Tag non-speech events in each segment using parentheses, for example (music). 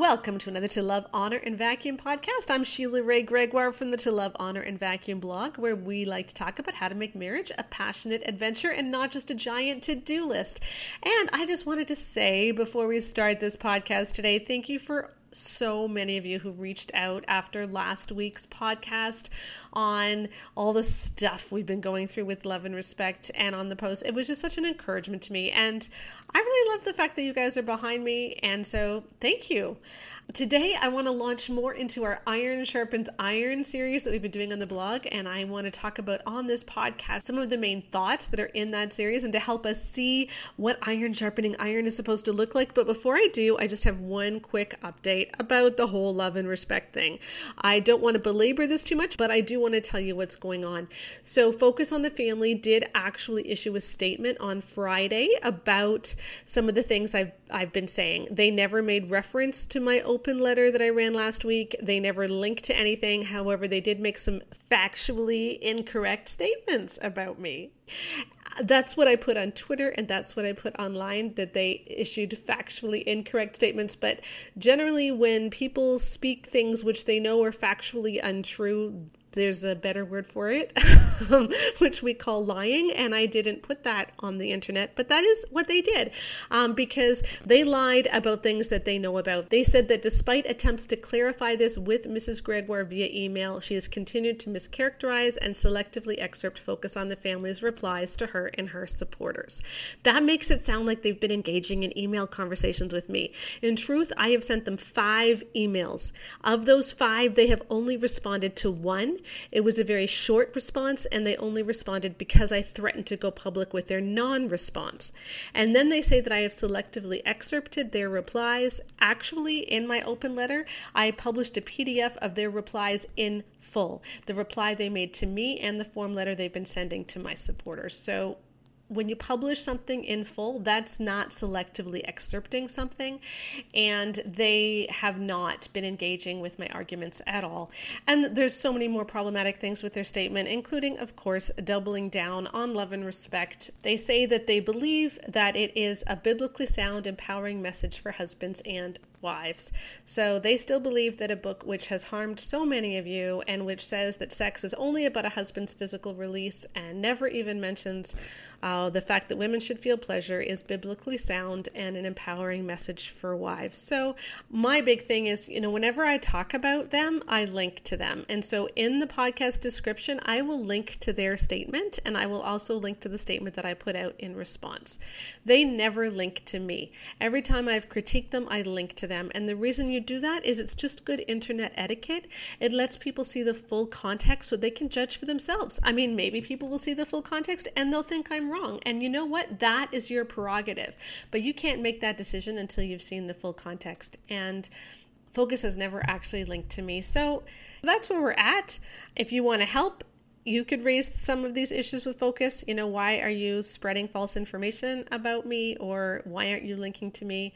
welcome to another To Love, Honor, and Vacuum podcast. I'm Sheila Wray Gregoire from the To Love, Honor, and Vacuum blog, where we like to talk about how to make marriage a passionate adventure and not just a giant to do list. And I just wanted to say before we start this podcast today, thank you for so many of you who reached out after last week's podcast on all the stuff we've been going through with love and respect and on the post. It was just such an encouragement to me. And I really love the fact that you guys are behind me. And so thank you. Today, I want to launch more into our Iron Sharpens Iron series that we've been doing on the blog. And I want to talk about on this podcast some of the main thoughts that are in that series and to help us see what iron sharpening iron is supposed to look like. But before I do, I just have one quick update about the whole love and respect thing. I don't want to belabor this too much, but I do want to tell you what's going on. So, Focus on the Family did actually issue a statement on Friday about some of the things I've I've been saying. They never made reference to my open letter that I ran last week. They never linked to anything. However, they did make some factually incorrect statements about me. That's what I put on Twitter and that's what I put online that they issued factually incorrect statements. But generally, when people speak things which they know are factually untrue, there's a better word for it, (laughs) which we call lying. And I didn't put that on the internet, but that is what they did um, because they lied about things that they know about. They said that despite attempts to clarify this with Mrs. Gregoire via email, she has continued to mischaracterize and selectively excerpt focus on the family's replies to her and her supporters. That makes it sound like they've been engaging in email conversations with me. In truth, I have sent them five emails. Of those five, they have only responded to one it was a very short response, and they only responded because I threatened to go public with their non response. And then they say that I have selectively excerpted their replies. Actually, in my open letter, I published a PDF of their replies in full the reply they made to me and the form letter they've been sending to my supporters. So when you publish something in full, that's not selectively excerpting something. And they have not been engaging with my arguments at all. And there's so many more problematic things with their statement, including, of course, doubling down on love and respect. They say that they believe that it is a biblically sound, empowering message for husbands and wives. So they still believe that a book which has harmed so many of you and which says that sex is only about a husband's physical release and never even mentions uh, the fact that women should feel pleasure is biblically sound and an empowering message for wives. So my big thing is, you know, whenever I talk about them, I link to them. And so in the podcast description, I will link to their statement and I will also link to the statement that I put out in response. They never link to me. Every time I've critiqued them, I link to them. And the reason you do that is it's just good internet etiquette. It lets people see the full context so they can judge for themselves. I mean, maybe people will see the full context and they'll think I'm wrong. And you know what? That is your prerogative. But you can't make that decision until you've seen the full context. And Focus has never actually linked to me. So that's where we're at. If you want to help, you could raise some of these issues with focus. You know, why are you spreading false information about me or why aren't you linking to me?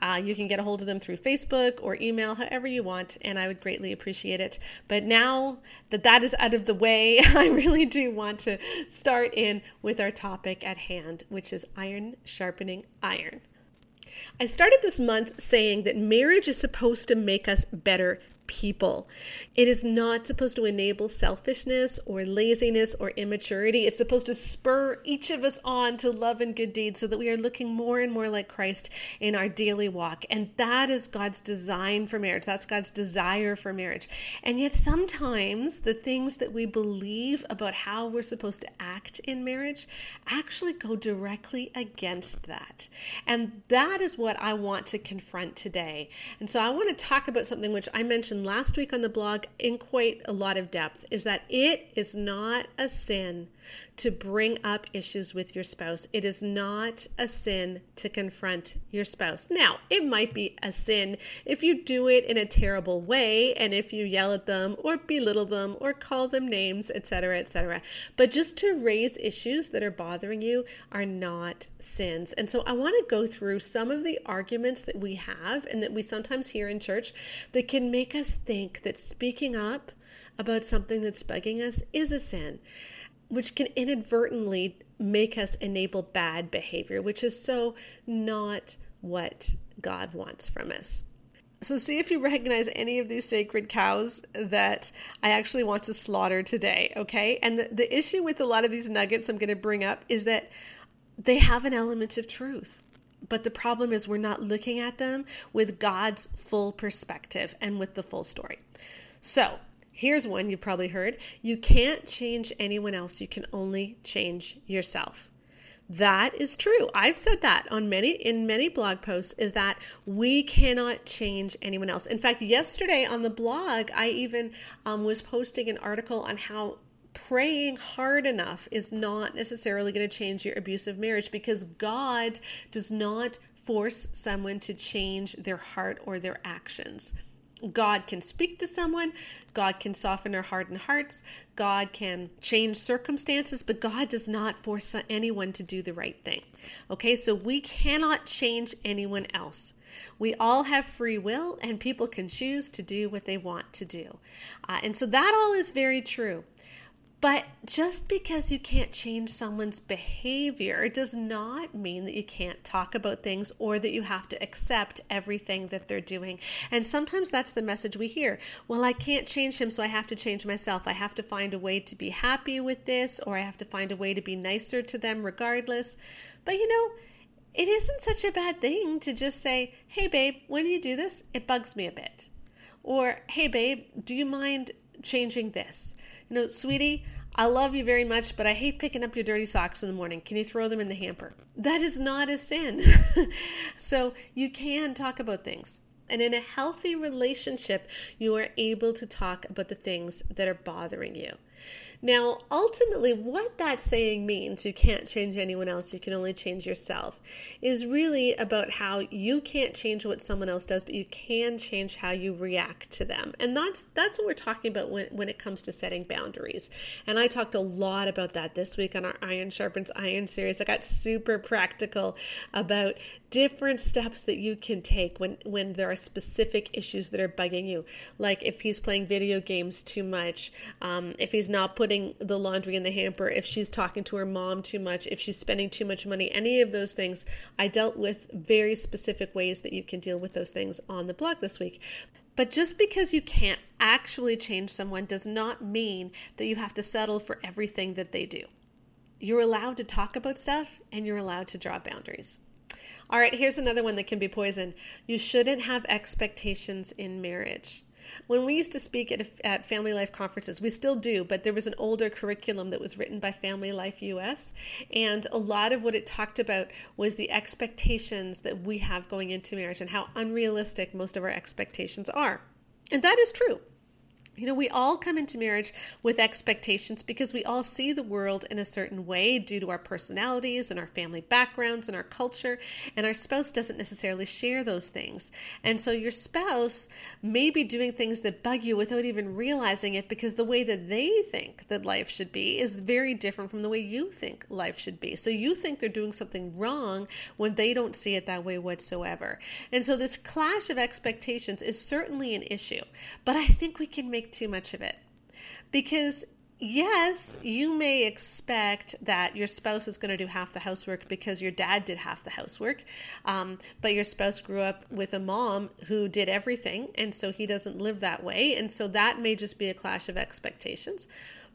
Uh, you can get a hold of them through Facebook or email, however you want, and I would greatly appreciate it. But now that that is out of the way, (laughs) I really do want to start in with our topic at hand, which is iron sharpening iron. I started this month saying that marriage is supposed to make us better people. It is not supposed to enable selfishness or laziness or immaturity. It's supposed to spur each of us on to love and good deeds so that we are looking more and more like Christ in our daily walk. And that is God's design for marriage. That's God's desire for marriage. And yet, sometimes the things that we believe about how we're supposed to act in marriage actually go directly against that. And that is what I want to confront today. And so I want to talk about something which I mentioned mentioned last week on the blog in quite a lot of depth is that it is not a sin to bring up issues with your spouse. It is not a sin to confront your spouse. Now, it might be a sin if you do it in a terrible way and if you yell at them or belittle them or call them names, etc., etc. But just to raise issues that are bothering you are not sins. And so I want to go through some of the arguments that we have and that we sometimes hear in church that can make us think that speaking up about something that's bugging us is a sin which can inadvertently make us enable bad behavior, which is so not what God wants from us. So, see if you recognize any of these sacred cows that I actually want to slaughter today, okay? And the, the issue with a lot of these nuggets I'm going to bring up is that they have an element of truth. But the problem is, we're not looking at them with God's full perspective and with the full story. So, here's one you've probably heard you can't change anyone else, you can only change yourself. That is true. I've said that on many in many blog posts is that we cannot change anyone else. In fact, yesterday on the blog, I even um, was posting an article on how praying hard enough is not necessarily going to change your abusive marriage because God does not force someone to change their heart or their actions. God can speak to someone, God can soften our hardened hearts, God can change circumstances, but God does not force anyone to do the right thing. Okay, so we cannot change anyone else. We all have free will, and people can choose to do what they want to do. Uh, and so that all is very true. But just because you can't change someone's behavior does not mean that you can't talk about things or that you have to accept everything that they're doing. And sometimes that's the message we hear. Well, I can't change him, so I have to change myself. I have to find a way to be happy with this, or I have to find a way to be nicer to them regardless. But you know, it isn't such a bad thing to just say, hey, babe, when you do this, it bugs me a bit. Or, hey, babe, do you mind changing this? You know, sweetie, I love you very much, but I hate picking up your dirty socks in the morning. Can you throw them in the hamper? That is not a sin. (laughs) so you can talk about things. And in a healthy relationship, you are able to talk about the things that are bothering you. Now, ultimately, what that saying means, you can't change anyone else, you can only change yourself, is really about how you can't change what someone else does, but you can change how you react to them. And that's that's what we're talking about when, when it comes to setting boundaries. And I talked a lot about that this week on our Iron Sharpens Iron series. I got super practical about different steps that you can take when when there are specific issues that are bugging you. Like if he's playing video games too much um, if he's not putting the laundry in the hamper if she's talking to her mom too much if she's spending too much money any of those things. I dealt with very specific ways that you can deal with those things on the blog this week. But just because you can't actually change someone does not mean that you have to settle for everything that they do. You're allowed to talk about stuff and you're allowed to draw boundaries all right, here's another one that can be poison. You shouldn't have expectations in marriage. When we used to speak at, at Family Life conferences, we still do, but there was an older curriculum that was written by Family Life US. And a lot of what it talked about was the expectations that we have going into marriage and how unrealistic most of our expectations are. And that is true. You know, we all come into marriage with expectations because we all see the world in a certain way due to our personalities and our family backgrounds and our culture, and our spouse doesn't necessarily share those things. And so your spouse may be doing things that bug you without even realizing it because the way that they think that life should be is very different from the way you think life should be. So you think they're doing something wrong when they don't see it that way whatsoever. And so this clash of expectations is certainly an issue, but I think we can make too much of it. Because yes, you may expect that your spouse is going to do half the housework because your dad did half the housework, um, but your spouse grew up with a mom who did everything, and so he doesn't live that way. And so that may just be a clash of expectations.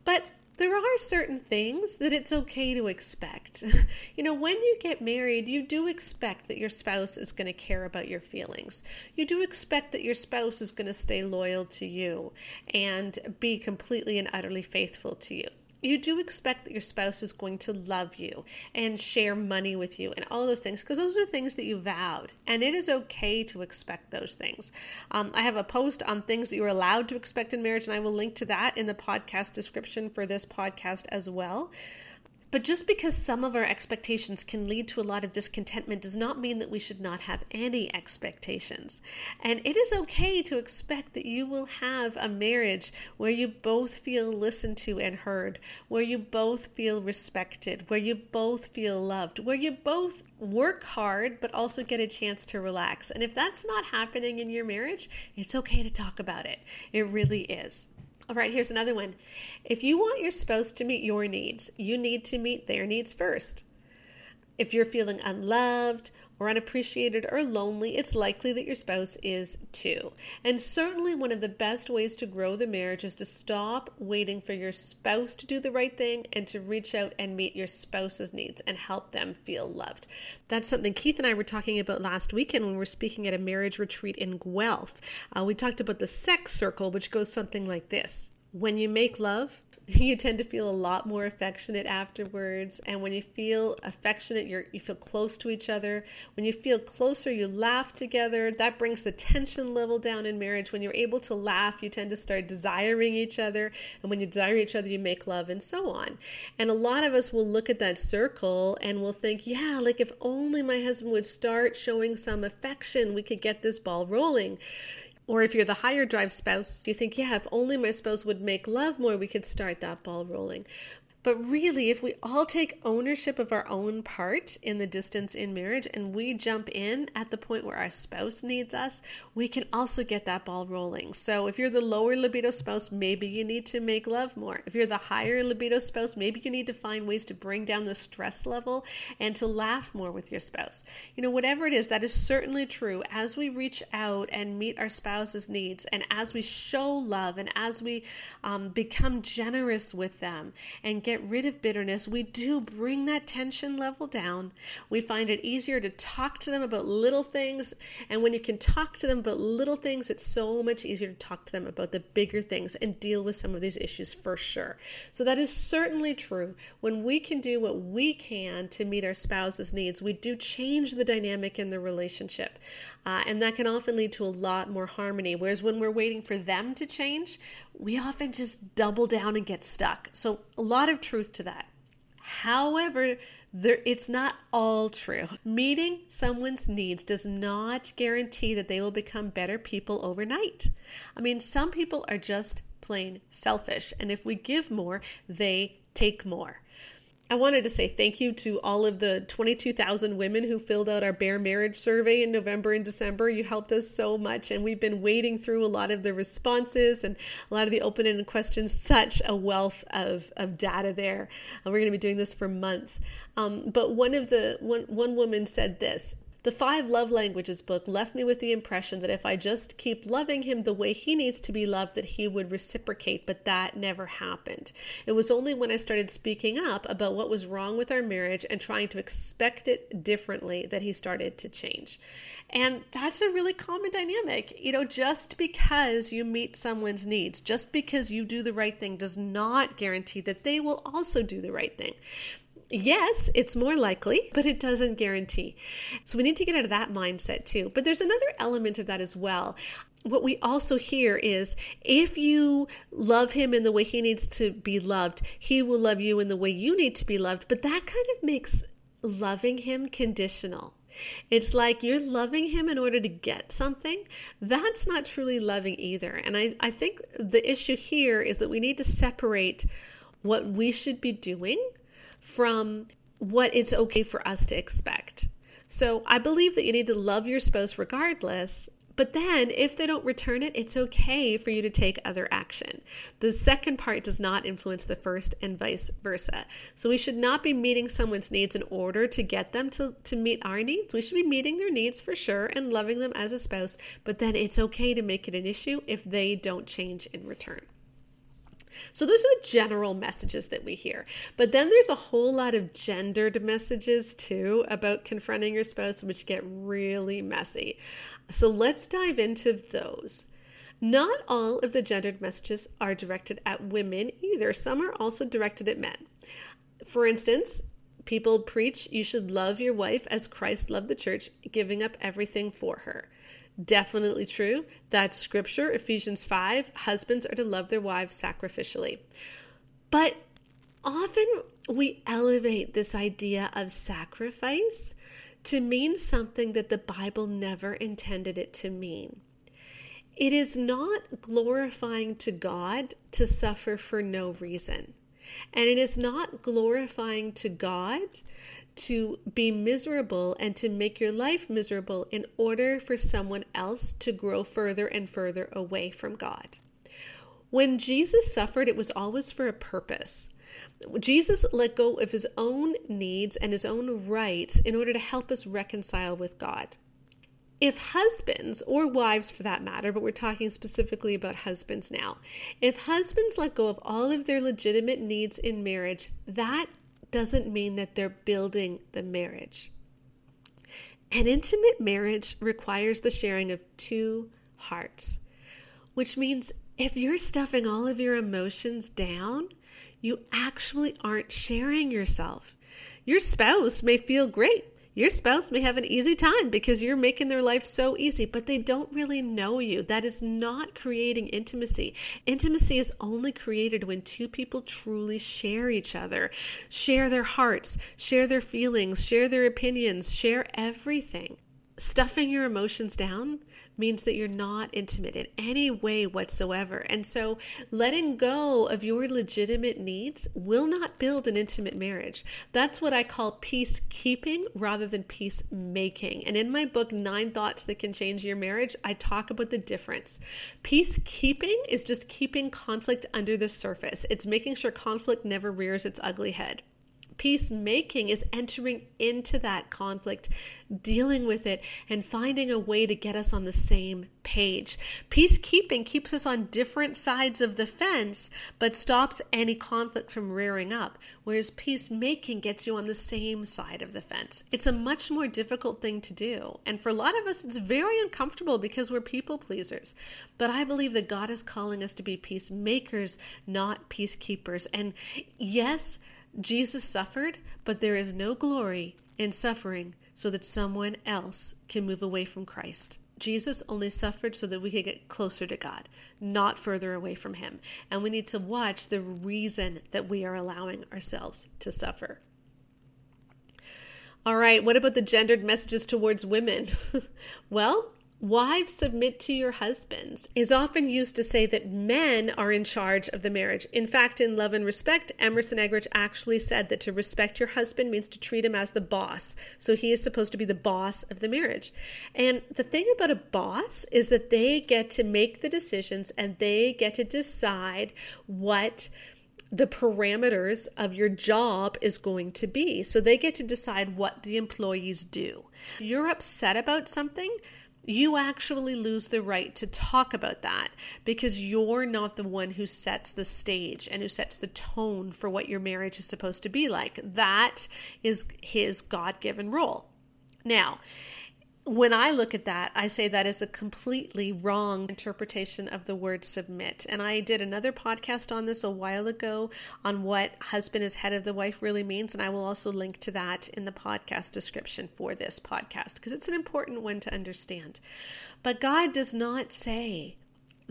But there are certain things that it's okay to expect. (laughs) you know, when you get married, you do expect that your spouse is going to care about your feelings. You do expect that your spouse is going to stay loyal to you and be completely and utterly faithful to you you do expect that your spouse is going to love you and share money with you and all those things because those are things that you vowed and it is okay to expect those things. Um, i have a post on things that you're allowed to expect in marriage and i will link to that in the podcast description for this podcast as well but just because some of our expectations can lead to a lot of discontentment does not mean that we should not have any expectations. And it is okay to expect that you will have a marriage where you both feel listened to and heard, where you both feel respected, where you both feel loved, where you both work hard but also get a chance to relax. And if that's not happening in your marriage, it's okay to talk about it. It really is. All right, here's another one. If you want your spouse to meet your needs, you need to meet their needs first. If you're feeling unloved or unappreciated or lonely, it's likely that your spouse is too. And certainly, one of the best ways to grow the marriage is to stop waiting for your spouse to do the right thing and to reach out and meet your spouse's needs and help them feel loved. That's something Keith and I were talking about last weekend when we were speaking at a marriage retreat in Guelph. Uh, we talked about the sex circle, which goes something like this When you make love, (laughs) you tend to feel a lot more affectionate afterwards. And when you feel affectionate you you feel close to each other. When you feel closer you laugh together. That brings the tension level down in marriage. When you're able to laugh you tend to start desiring each other. And when you desire each other you make love and so on. And a lot of us will look at that circle and will think yeah like if only my husband would start showing some affection we could get this ball rolling or if you're the higher drive spouse, you think, yeah, if only my spouse would make love more, we could start that ball rolling. But really, if we all take ownership of our own part in the distance in marriage and we jump in at the point where our spouse needs us, we can also get that ball rolling. So if you're the lower libido spouse, maybe you need to make love more. If you're the higher libido spouse, maybe you need to find ways to bring down the stress level and to laugh more with your spouse. You know, whatever it is, that is certainly true. As we reach out and meet our spouse's needs, and as we show love, and as we um, become generous with them and get get rid of bitterness, we do bring that tension level down. We find it easier to talk to them about little things. And when you can talk to them about little things, it's so much easier to talk to them about the bigger things and deal with some of these issues for sure. So that is certainly true. When we can do what we can to meet our spouse's needs, we do change the dynamic in the relationship. Uh, and that can often lead to a lot more harmony. Whereas when we're waiting for them to change, we often just double down and get stuck. So, a lot of truth to that. However, there, it's not all true. Meeting someone's needs does not guarantee that they will become better people overnight. I mean, some people are just plain selfish, and if we give more, they take more. I wanted to say thank you to all of the 22,000 women who filled out our Bare Marriage survey in November and December. You helped us so much, and we've been wading through a lot of the responses and a lot of the open ended questions. Such a wealth of, of data there. Uh, we're going to be doing this for months. Um, but one of the one, one woman said this the Five Love Languages book left me with the impression that if I just keep loving him the way he needs to be loved, that he would reciprocate, but that never happened. It was only when I started speaking up about what was wrong with our marriage and trying to expect it differently that he started to change. And that's a really common dynamic. You know, just because you meet someone's needs, just because you do the right thing, does not guarantee that they will also do the right thing. Yes, it's more likely, but it doesn't guarantee. So we need to get out of that mindset too. But there's another element of that as well what we also hear is if you love him in the way he needs to be loved, he will love you in the way you need to be loved. But that kind of makes loving him conditional. It's like you're loving him in order to get something. That's not truly loving either. And I, I think the issue here is that we need to separate what we should be doing from what it's okay for us to expect. So I believe that you need to love your spouse regardless. But then, if they don't return it, it's okay for you to take other action. The second part does not influence the first, and vice versa. So, we should not be meeting someone's needs in order to get them to, to meet our needs. We should be meeting their needs for sure and loving them as a spouse, but then it's okay to make it an issue if they don't change in return. So those are the general messages that we hear. But then there's a whole lot of gendered messages too about confronting your spouse, which get really messy. So let's dive into those. Not all of the gendered messages are directed at women either, some are also directed at men. For instance, people preach you should love your wife as Christ loved the church, giving up everything for her. Definitely true. That's scripture, Ephesians 5. Husbands are to love their wives sacrificially. But often we elevate this idea of sacrifice to mean something that the Bible never intended it to mean. It is not glorifying to God to suffer for no reason. And it is not glorifying to God to be miserable and to make your life miserable in order for someone else to grow further and further away from God. When Jesus suffered, it was always for a purpose. Jesus let go of his own needs and his own rights in order to help us reconcile with God. If husbands, or wives for that matter, but we're talking specifically about husbands now, if husbands let go of all of their legitimate needs in marriage, that doesn't mean that they're building the marriage. An intimate marriage requires the sharing of two hearts, which means if you're stuffing all of your emotions down, you actually aren't sharing yourself. Your spouse may feel great. Your spouse may have an easy time because you're making their life so easy, but they don't really know you. That is not creating intimacy. Intimacy is only created when two people truly share each other, share their hearts, share their feelings, share their opinions, share everything. Stuffing your emotions down means that you're not intimate in any way whatsoever. And so letting go of your legitimate needs will not build an intimate marriage. That's what I call peacekeeping rather than peacemaking. And in my book, Nine Thoughts That Can Change Your Marriage, I talk about the difference. Peacekeeping is just keeping conflict under the surface, it's making sure conflict never rears its ugly head. Peacemaking is entering into that conflict, dealing with it, and finding a way to get us on the same page. Peacekeeping keeps us on different sides of the fence, but stops any conflict from rearing up, whereas peacemaking gets you on the same side of the fence. It's a much more difficult thing to do. And for a lot of us, it's very uncomfortable because we're people pleasers. But I believe that God is calling us to be peacemakers, not peacekeepers. And yes, Jesus suffered, but there is no glory in suffering so that someone else can move away from Christ. Jesus only suffered so that we could get closer to God, not further away from Him. And we need to watch the reason that we are allowing ourselves to suffer. All right, what about the gendered messages towards women? (laughs) well, Wives submit to your husbands is often used to say that men are in charge of the marriage. In fact, in Love and Respect, Emerson Eggerichs actually said that to respect your husband means to treat him as the boss. So he is supposed to be the boss of the marriage. And the thing about a boss is that they get to make the decisions and they get to decide what the parameters of your job is going to be. So they get to decide what the employees do. You're upset about something you actually lose the right to talk about that because you're not the one who sets the stage and who sets the tone for what your marriage is supposed to be like. That is his God given role. Now, when I look at that, I say that is a completely wrong interpretation of the word submit. And I did another podcast on this a while ago on what husband is head of the wife really means. And I will also link to that in the podcast description for this podcast because it's an important one to understand. But God does not say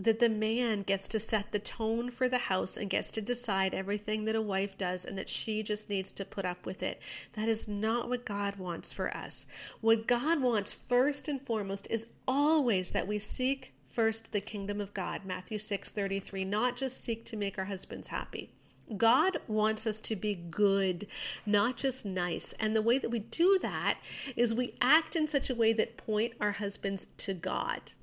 that the man gets to set the tone for the house and gets to decide everything that a wife does and that she just needs to put up with it. That is not what God wants for us. What God wants first and foremost is always that we seek first the kingdom of God, Matthew 6:33, not just seek to make our husbands happy. God wants us to be good, not just nice. And the way that we do that is we act in such a way that point our husbands to God.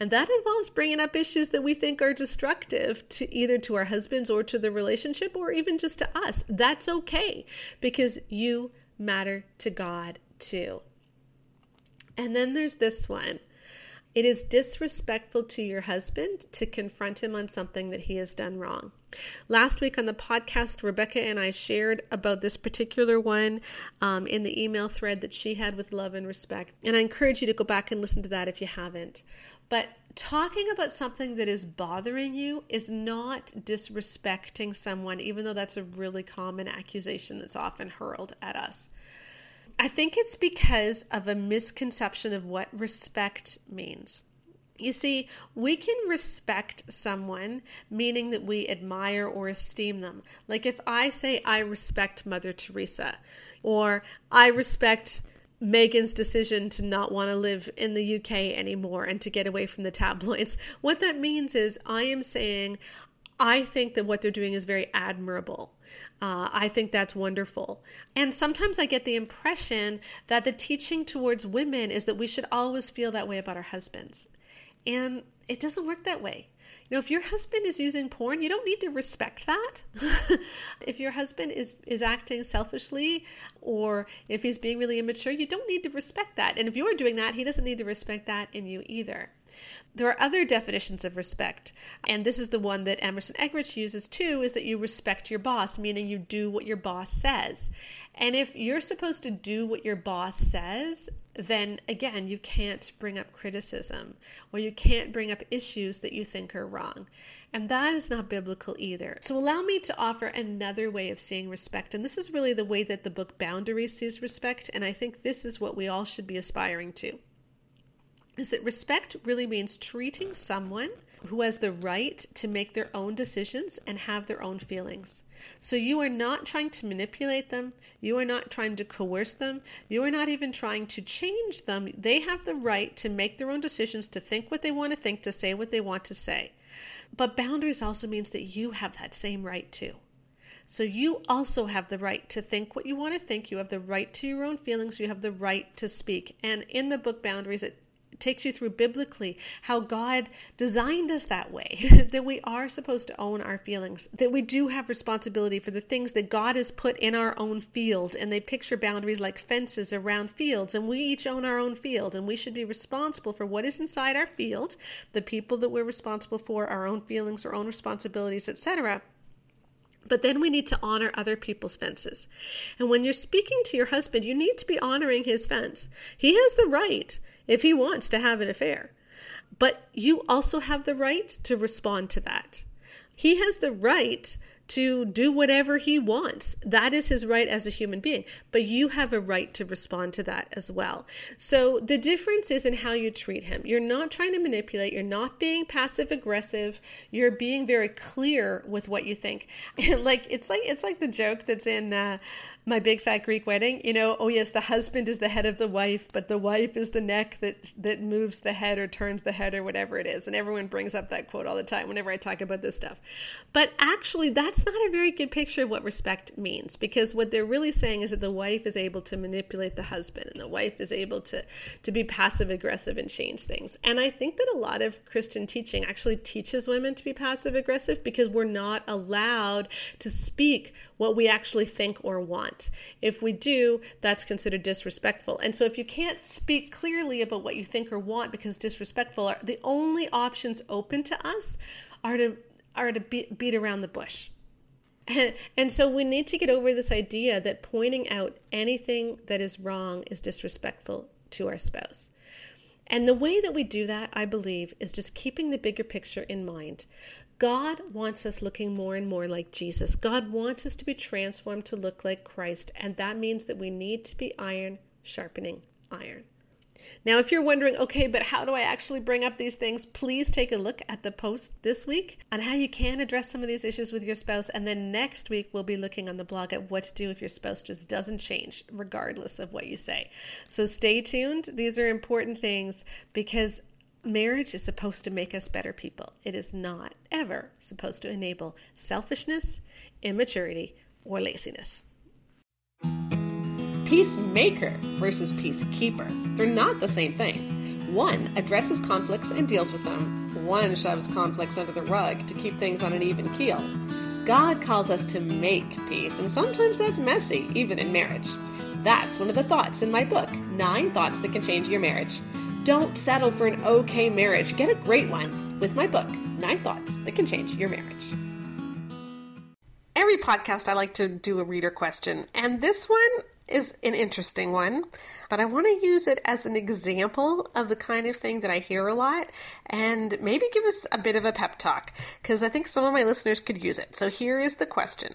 And that involves bringing up issues that we think are destructive to either to our husbands or to the relationship or even just to us. That's okay because you matter to God too. And then there's this one. It is disrespectful to your husband to confront him on something that he has done wrong. Last week on the podcast, Rebecca and I shared about this particular one um, in the email thread that she had with Love and Respect. And I encourage you to go back and listen to that if you haven't. But talking about something that is bothering you is not disrespecting someone, even though that's a really common accusation that's often hurled at us. I think it's because of a misconception of what respect means. You see, we can respect someone, meaning that we admire or esteem them. Like if I say, I respect Mother Teresa, or I respect Meghan's decision to not want to live in the UK anymore and to get away from the tabloids, (laughs) what that means is I am saying, I think that what they're doing is very admirable. Uh, I think that's wonderful. And sometimes I get the impression that the teaching towards women is that we should always feel that way about our husbands. And it doesn't work that way. You know, if your husband is using porn, you don't need to respect that. (laughs) if your husband is is acting selfishly or if he's being really immature, you don't need to respect that. And if you're doing that, he doesn't need to respect that in you either. There are other definitions of respect, and this is the one that Emerson Eggerichs uses too is that you respect your boss, meaning you do what your boss says. And if you're supposed to do what your boss says, then again, you can't bring up criticism or you can't bring up issues that you think are wrong. And that is not biblical either. So, allow me to offer another way of seeing respect. And this is really the way that the book Boundaries sees respect. And I think this is what we all should be aspiring to is that respect really means treating someone who has the right to make their own decisions and have their own feelings. So you are not trying to manipulate them, you are not trying to coerce them, you are not even trying to change them. They have the right to make their own decisions, to think what they want to think, to say what they want to say. But boundaries also means that you have that same right too. So you also have the right to think what you want to think. You have the right to your own feelings. You have the right to speak. And in the book Boundaries, it takes you through biblically how God designed us that way, (laughs) that we are supposed to own our feelings, that we do have responsibility for the things that God has put in our own field. And they picture boundaries like fences around fields, and we each own our own field, and we should be responsible for what is inside our field, the people that we're responsible for, our own feelings, our own responsibilities, etc. But then we need to honor other people's fences. And when you're speaking to your husband, you need to be honoring his fence. He has the right if he wants to have an affair. But you also have the right to respond to that. He has the right to do whatever he wants. That is his right as a human being. But you have a right to respond to that as well. So the difference is in how you treat him. You're not trying to manipulate, you're not being passive aggressive, you're being very clear with what you think. (laughs) like it's like it's like the joke that's in uh, my big fat Greek wedding, you know, oh yes, the husband is the head of the wife, but the wife is the neck that that moves the head or turns the head or whatever it is. And everyone brings up that quote all the time whenever I talk about this stuff. But actually, that's not a very good picture of what respect means because what they're really saying is that the wife is able to manipulate the husband and the wife is able to to be passive aggressive and change things. And I think that a lot of Christian teaching actually teaches women to be passive aggressive because we're not allowed to speak what we actually think or want. If we do, that's considered disrespectful. And so if you can't speak clearly about what you think or want because disrespectful, are, the only options open to us are to are to beat, beat around the bush. And, (laughs) and so we need to get over this idea that pointing out anything that is wrong is disrespectful to our spouse. And the way that we do that, I believe, is just keeping the bigger picture in mind. God wants us looking more and more like Jesus. God wants us to be transformed to look like Christ, and that means that we need to be iron sharpening iron. Now, if you're wondering, okay, but how do I actually bring up these things? Please take a look at the post this week on how you can address some of these issues with your spouse. And then next week, we'll be looking on the blog at what to do if your spouse just doesn't change, regardless of what you say. So stay tuned. These are important things because Marriage is supposed to make us better people. It is not ever supposed to enable selfishness, immaturity, or laziness. Peacemaker versus peacekeeper. They're not the same thing. One addresses conflicts and deals with them, one shoves conflicts under the rug to keep things on an even keel. God calls us to make peace, and sometimes that's messy, even in marriage. That's one of the thoughts in my book, Nine Thoughts That Can Change Your Marriage. Don't settle for an okay marriage. Get a great one with my book, Nine Thoughts That Can Change Your Marriage. Every podcast, I like to do a reader question, and this one is an interesting one, but I want to use it as an example of the kind of thing that I hear a lot and maybe give us a bit of a pep talk because I think some of my listeners could use it. So here is the question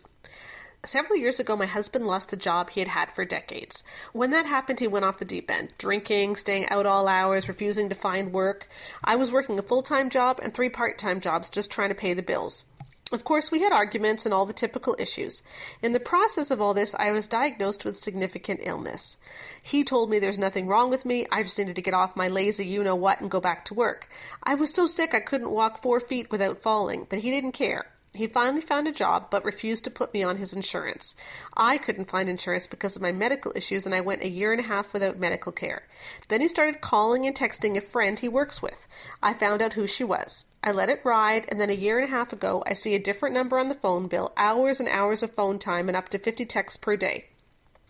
Several years ago, my husband lost the job he had had for decades. When that happened, he went off the deep end, drinking, staying out all hours, refusing to find work. I was working a full time job and three part time jobs just trying to pay the bills. Of course, we had arguments and all the typical issues. In the process of all this, I was diagnosed with significant illness. He told me there's nothing wrong with me, I just needed to get off my lazy you know what and go back to work. I was so sick I couldn't walk four feet without falling, but he didn't care. He finally found a job but refused to put me on his insurance. I couldn't find insurance because of my medical issues and I went a year and a half without medical care. Then he started calling and texting a friend he works with. I found out who she was. I let it ride and then a year and a half ago I see a different number on the phone bill, hours and hours of phone time and up to 50 texts per day.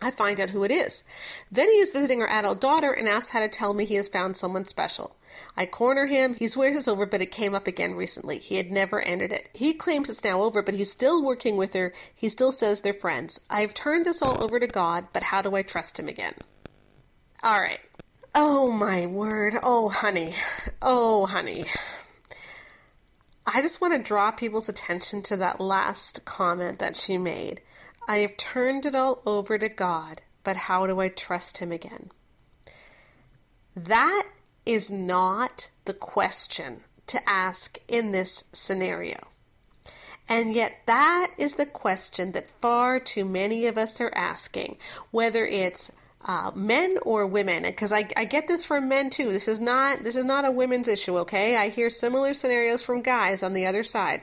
I find out who it is. Then he is visiting our adult daughter and asks how to tell me he has found someone special. I corner him. He swears it's over, but it came up again recently. He had never ended it. He claims it's now over, but he's still working with her. He still says they're friends. I've turned this all over to God, but how do I trust him again? All right. Oh my word. Oh, honey. Oh, honey. I just want to draw people's attention to that last comment that she made. I have turned it all over to God, but how do I trust Him again? That is not the question to ask in this scenario. And yet, that is the question that far too many of us are asking, whether it's uh, men or women because I, I get this from men too this is not this is not a women's issue okay i hear similar scenarios from guys on the other side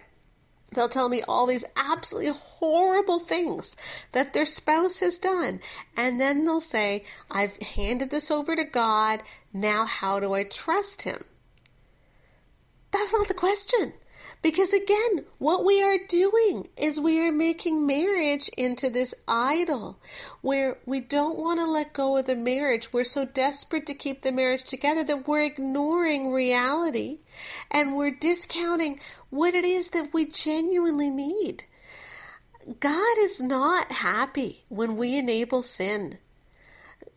They'll tell me all these absolutely horrible things that their spouse has done. And then they'll say, I've handed this over to God. Now, how do I trust Him? That's not the question. Because again, what we are doing is we are making marriage into this idol where we don't want to let go of the marriage. We're so desperate to keep the marriage together that we're ignoring reality and we're discounting what it is that we genuinely need. God is not happy when we enable sin.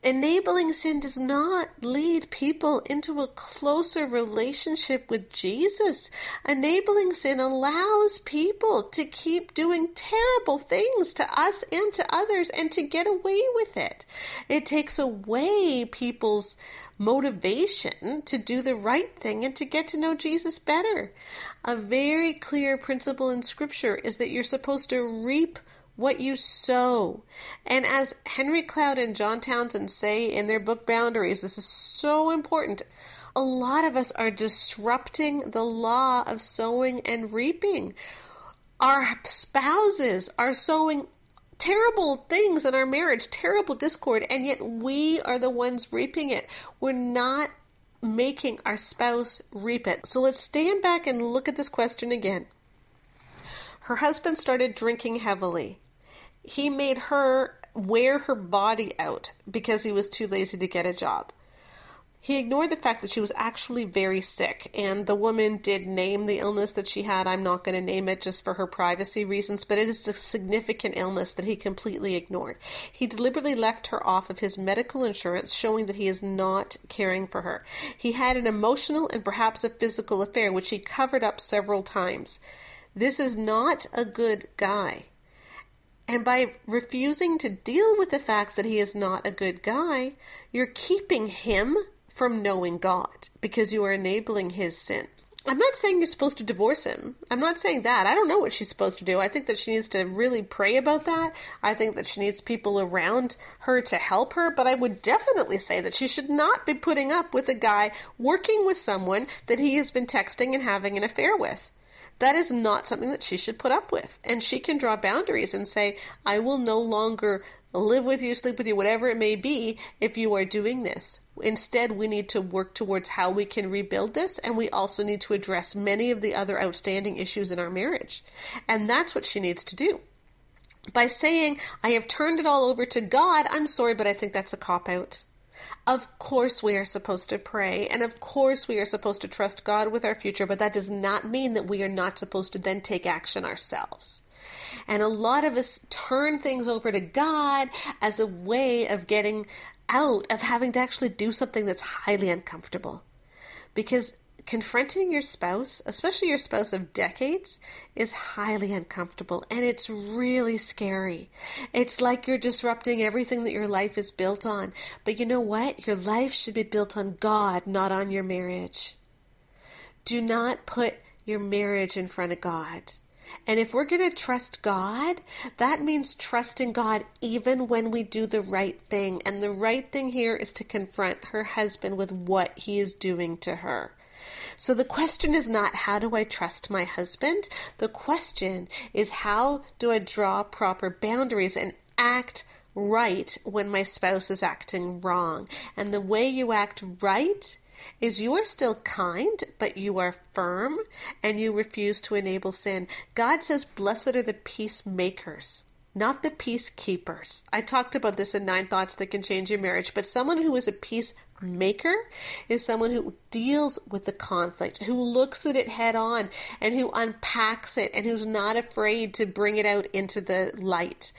Enabling sin does not lead people into a closer relationship with Jesus. Enabling sin allows people to keep doing terrible things to us and to others and to get away with it. It takes away people's motivation to do the right thing and to get to know Jesus better. A very clear principle in Scripture is that you're supposed to reap what you sow. And as Henry Cloud and John Townsend say in their book Boundaries, this is so important. A lot of us are disrupting the law of sowing and reaping. Our spouses are sowing terrible things in our marriage, terrible discord, and yet we are the ones reaping it. We're not making our spouse reap it. So let's stand back and look at this question again. Her husband started drinking heavily he made her wear her body out because he was too lazy to get a job. He ignored the fact that she was actually very sick, and the woman did name the illness that she had. I'm not going to name it just for her privacy reasons, but it is a significant illness that he completely ignored. He deliberately left her off of his medical insurance, showing that he is not caring for her. He had an emotional and perhaps a physical affair, which he covered up several times. This is not a good guy. And by refusing to deal with the fact that he is not a good guy, you're keeping him from knowing God because you are enabling his sin. I'm not saying you're supposed to divorce him. I'm not saying that. I don't know what she's supposed to do. I think that she needs to really pray about that. I think that she needs people around her to help her, but I would definitely say that she should not be putting up with a guy working with someone that he has been texting and having an affair with. That is not something that she should put up with. And she can draw boundaries and say, I will no longer live with you, sleep with you, whatever it may be, if you are doing this. Instead, we need to work towards how we can rebuild this, and we also need to address many of the other outstanding issues in our marriage. And that's what she needs to do. By saying, I have turned it all over to God, I'm sorry, but I think that's a cop out. Of course, we are supposed to pray, and of course, we are supposed to trust God with our future, but that does not mean that we are not supposed to then take action ourselves. And a lot of us turn things over to God as a way of getting out of having to actually do something that's highly uncomfortable. Because confronting your spouse, especially your spouse of decades, is highly uncomfortable and it's really scary. It's like you're disrupting everything that your life is built on. But you know what? Your life should be built on God, not on your marriage. Do not put your marriage in front of God. And if we're going to trust God, that means trusting God even when we do the right thing. And the right thing here is to confront her husband with what he is doing to her. So the question is not how do I trust my husband? The question is how do I draw proper boundaries and act right when my spouse is acting wrong? And the way you act right is you are still kind, but you are firm and you refuse to enable sin. God says, Blessed are the peacemakers not the peacekeepers. I talked about this in Nine Thoughts That Can Change Your Marriage, but someone who is a peacemaker is someone who deals with the conflict, who looks at it head on, and who unpacks it, and who's not afraid to bring it out into the light.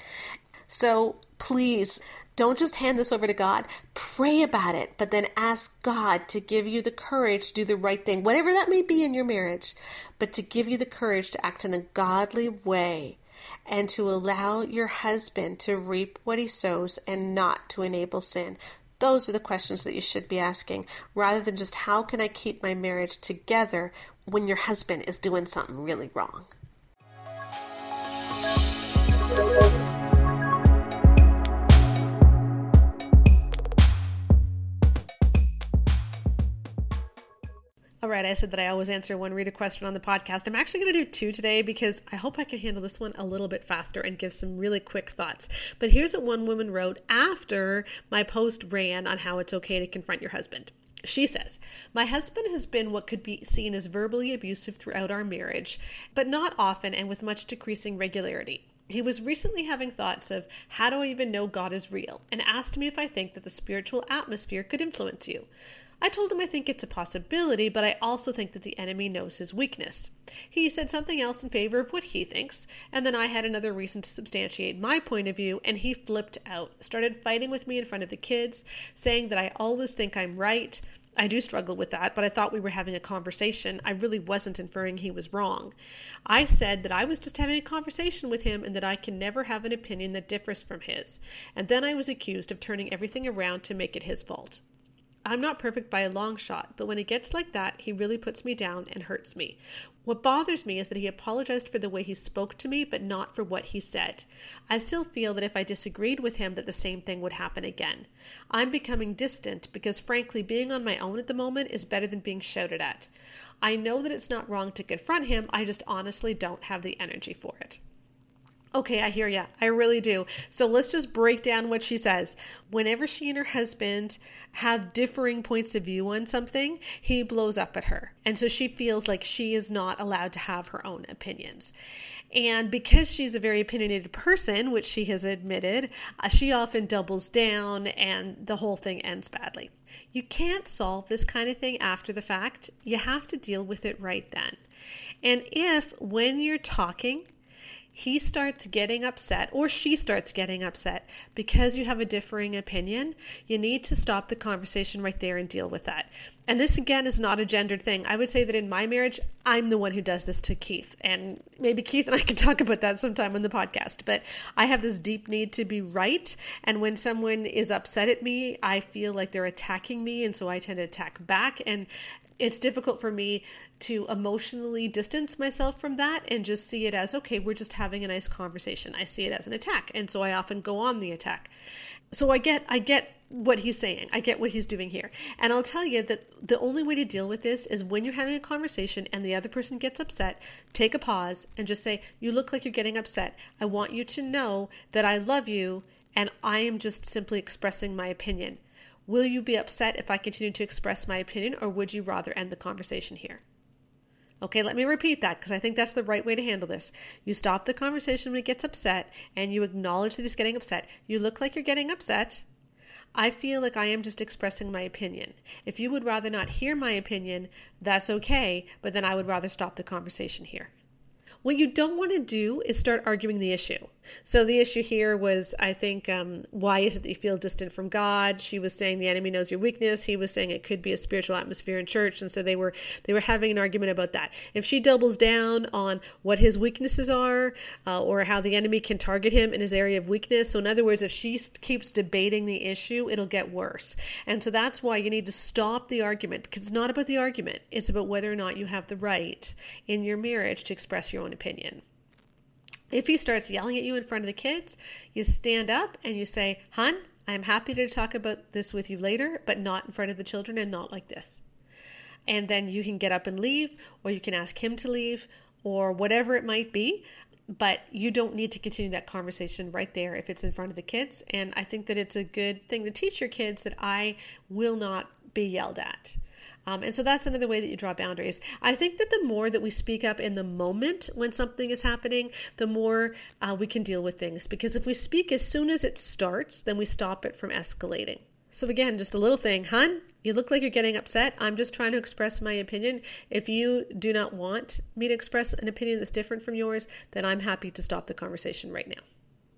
So please, don't just hand this over to God. Pray about it, but then ask God to give you the courage to do the right thing, whatever that may be in your marriage, but to give you the courage to act in a godly way and to allow your husband to reap what he sows and not to enable sin. Those are the questions that you should be asking rather than just how can I keep my marriage together when your husband is doing something really wrong. All right, I said that I always answer one read a question on the podcast. I'm actually going to do two today because I hope I can handle this one a little bit faster and give some really quick thoughts. But here's what one woman wrote after my post ran on how it's okay to confront your husband. She says, My husband has been what could be seen as verbally abusive throughout our marriage, but not often and with much decreasing regularity. He was recently having thoughts of, How do I even know God is real? and asked me if I think that the spiritual atmosphere could influence you. I told him I think it's a possibility, but I also think that the enemy knows his weakness. He said something else in favor of what he thinks, and then I had another reason to substantiate my point of view, and he flipped out, started fighting with me in front of the kids, saying that I always think I'm right. I do struggle with that, but I thought we were having a conversation. I really wasn't inferring he was wrong. I said that I was just having a conversation with him and that I can never have an opinion that differs from his. And then I was accused of turning everything around to make it his fault. I'm not perfect by a long shot, but when it gets like that, he really puts me down and hurts me. What bothers me is that he apologized for the way he spoke to me, but not for what he said. I still feel that if I disagreed with him that the same thing would happen again. I'm becoming distant because frankly being on my own at the moment is better than being shouted at. I know that it's not wrong to confront him, I just honestly don't have the energy for it. Okay, I hear ya. I really do. So let's just break down what she says. Whenever she and her husband have differing points of view on something, he blows up at her. And so she feels like she is not allowed to have her own opinions. And because she's a very opinionated person, which she has admitted, uh, she often doubles down and the whole thing ends badly. You can't solve this kind of thing after the fact. You have to deal with it right then. And if, when you're talking, he starts getting upset or she starts getting upset because you have a differing opinion, you need to stop the conversation right there and deal with that. And this again is not a gendered thing. I would say that in my marriage, I'm the one who does this to Keith. And maybe Keith and I (laughs) can talk about that sometime on the podcast. But I have this deep need to be right. And when someone is upset at me, I feel like they're attacking me. And so I tend to attack back. And it's difficult for me to emotionally distance myself from that and just see it as okay, we're just having a nice conversation. I see it as an attack, and so I often go on the attack. So I get I get what he's saying. I get what he's doing here. And I'll tell you that the only way to deal with this is when you're having a conversation and the other person gets upset, take a pause and just say, "You look like you're getting upset. I want you to know that I love you and I am just simply expressing my opinion." Will you be upset if I continue to express my opinion, or would you rather end the conversation here? Okay, let me repeat that because I think that's the right way to handle this. You stop the conversation when it gets upset and you acknowledge that he's getting upset. You look like you're getting upset. I feel like I am just expressing my opinion. If you would rather not hear my opinion, that's okay, but then I would rather stop the conversation here. What you don't want to do is start arguing the issue. So the issue here was, I think, um, why is it that you feel distant from God? She was saying the enemy knows your weakness. He was saying it could be a spiritual atmosphere in church, and so they were they were having an argument about that. If she doubles down on what his weaknesses are, uh, or how the enemy can target him in his area of weakness, so in other words, if she keeps debating the issue, it'll get worse. And so that's why you need to stop the argument because it's not about the argument; it's about whether or not you have the right in your marriage to express your own opinion. If he starts yelling at you in front of the kids, you stand up and you say, Hun, I'm happy to talk about this with you later, but not in front of the children and not like this. and then you can get up and leave, or you can ask him to leave, or whatever it might be. But you don't need to continue that conversation right there if it's in front of the kids. And I think that it's a good thing to teach your kids that I will not be yelled at. Um, and so that's another way that you draw boundaries. I think that the more that we speak up in the moment when something is happening, the more uh, we can deal with things. Because if we speak as soon as it starts, then we stop it from escalating. So, again, just a little thing, hun, you look like you're getting upset. I'm just trying to express my opinion. If you do not want me to express an opinion that's different from yours, then I'm happy to stop the conversation right now.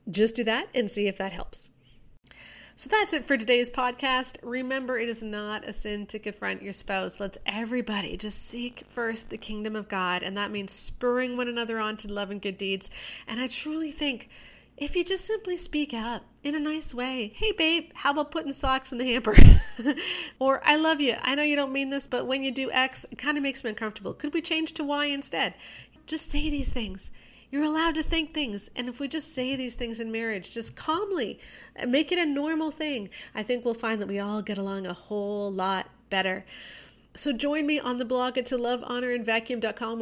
Just do that and see if that helps. So that's it for today's podcast. Remember, it is not a sin to confront your spouse. Let's everybody just seek first the kingdom of God, and that means spurring one another on to love and good deeds. And I truly think if you just simply speak up in a nice way. Hey, babe, how about putting socks in the hamper? (laughs) or, I love you. I know you don't mean this, but when you do X, it kind of makes me uncomfortable. Could we change to Y instead? Just say these things. You're allowed to think things. And if we just say these things in marriage, just calmly, make it a normal thing, I think we'll find that we all get along a whole lot better. So join me on the blog at to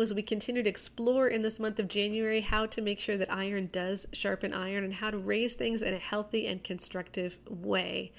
as we continue to explore in this month of January how to make sure that iron does sharpen iron and how to raise things in a healthy and constructive way.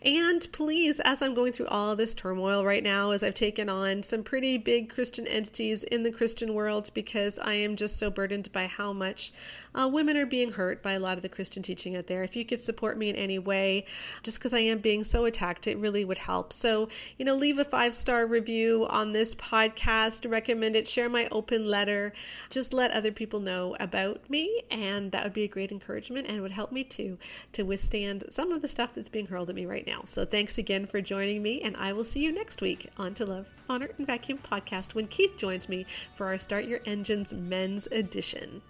And please, as I'm going through all this turmoil right now, as I've taken on some pretty big Christian entities in the Christian world because I am just so burdened by how much uh, women are being hurt by a lot of the Christian teaching out there. If you could support me in any way, just because I am being so attacked, it really would help. So, you know, leave a five star review on this podcast, recommend it, share my open letter, just let other people know about me, and that would be a great encouragement and would help me too to withstand some of the stuff that's being hurled at me right now. So thanks again for joining me, and I will see you next week on To Love, Honor, and Vacuum podcast when Keith joins me for our Start Your Engines Men's Edition.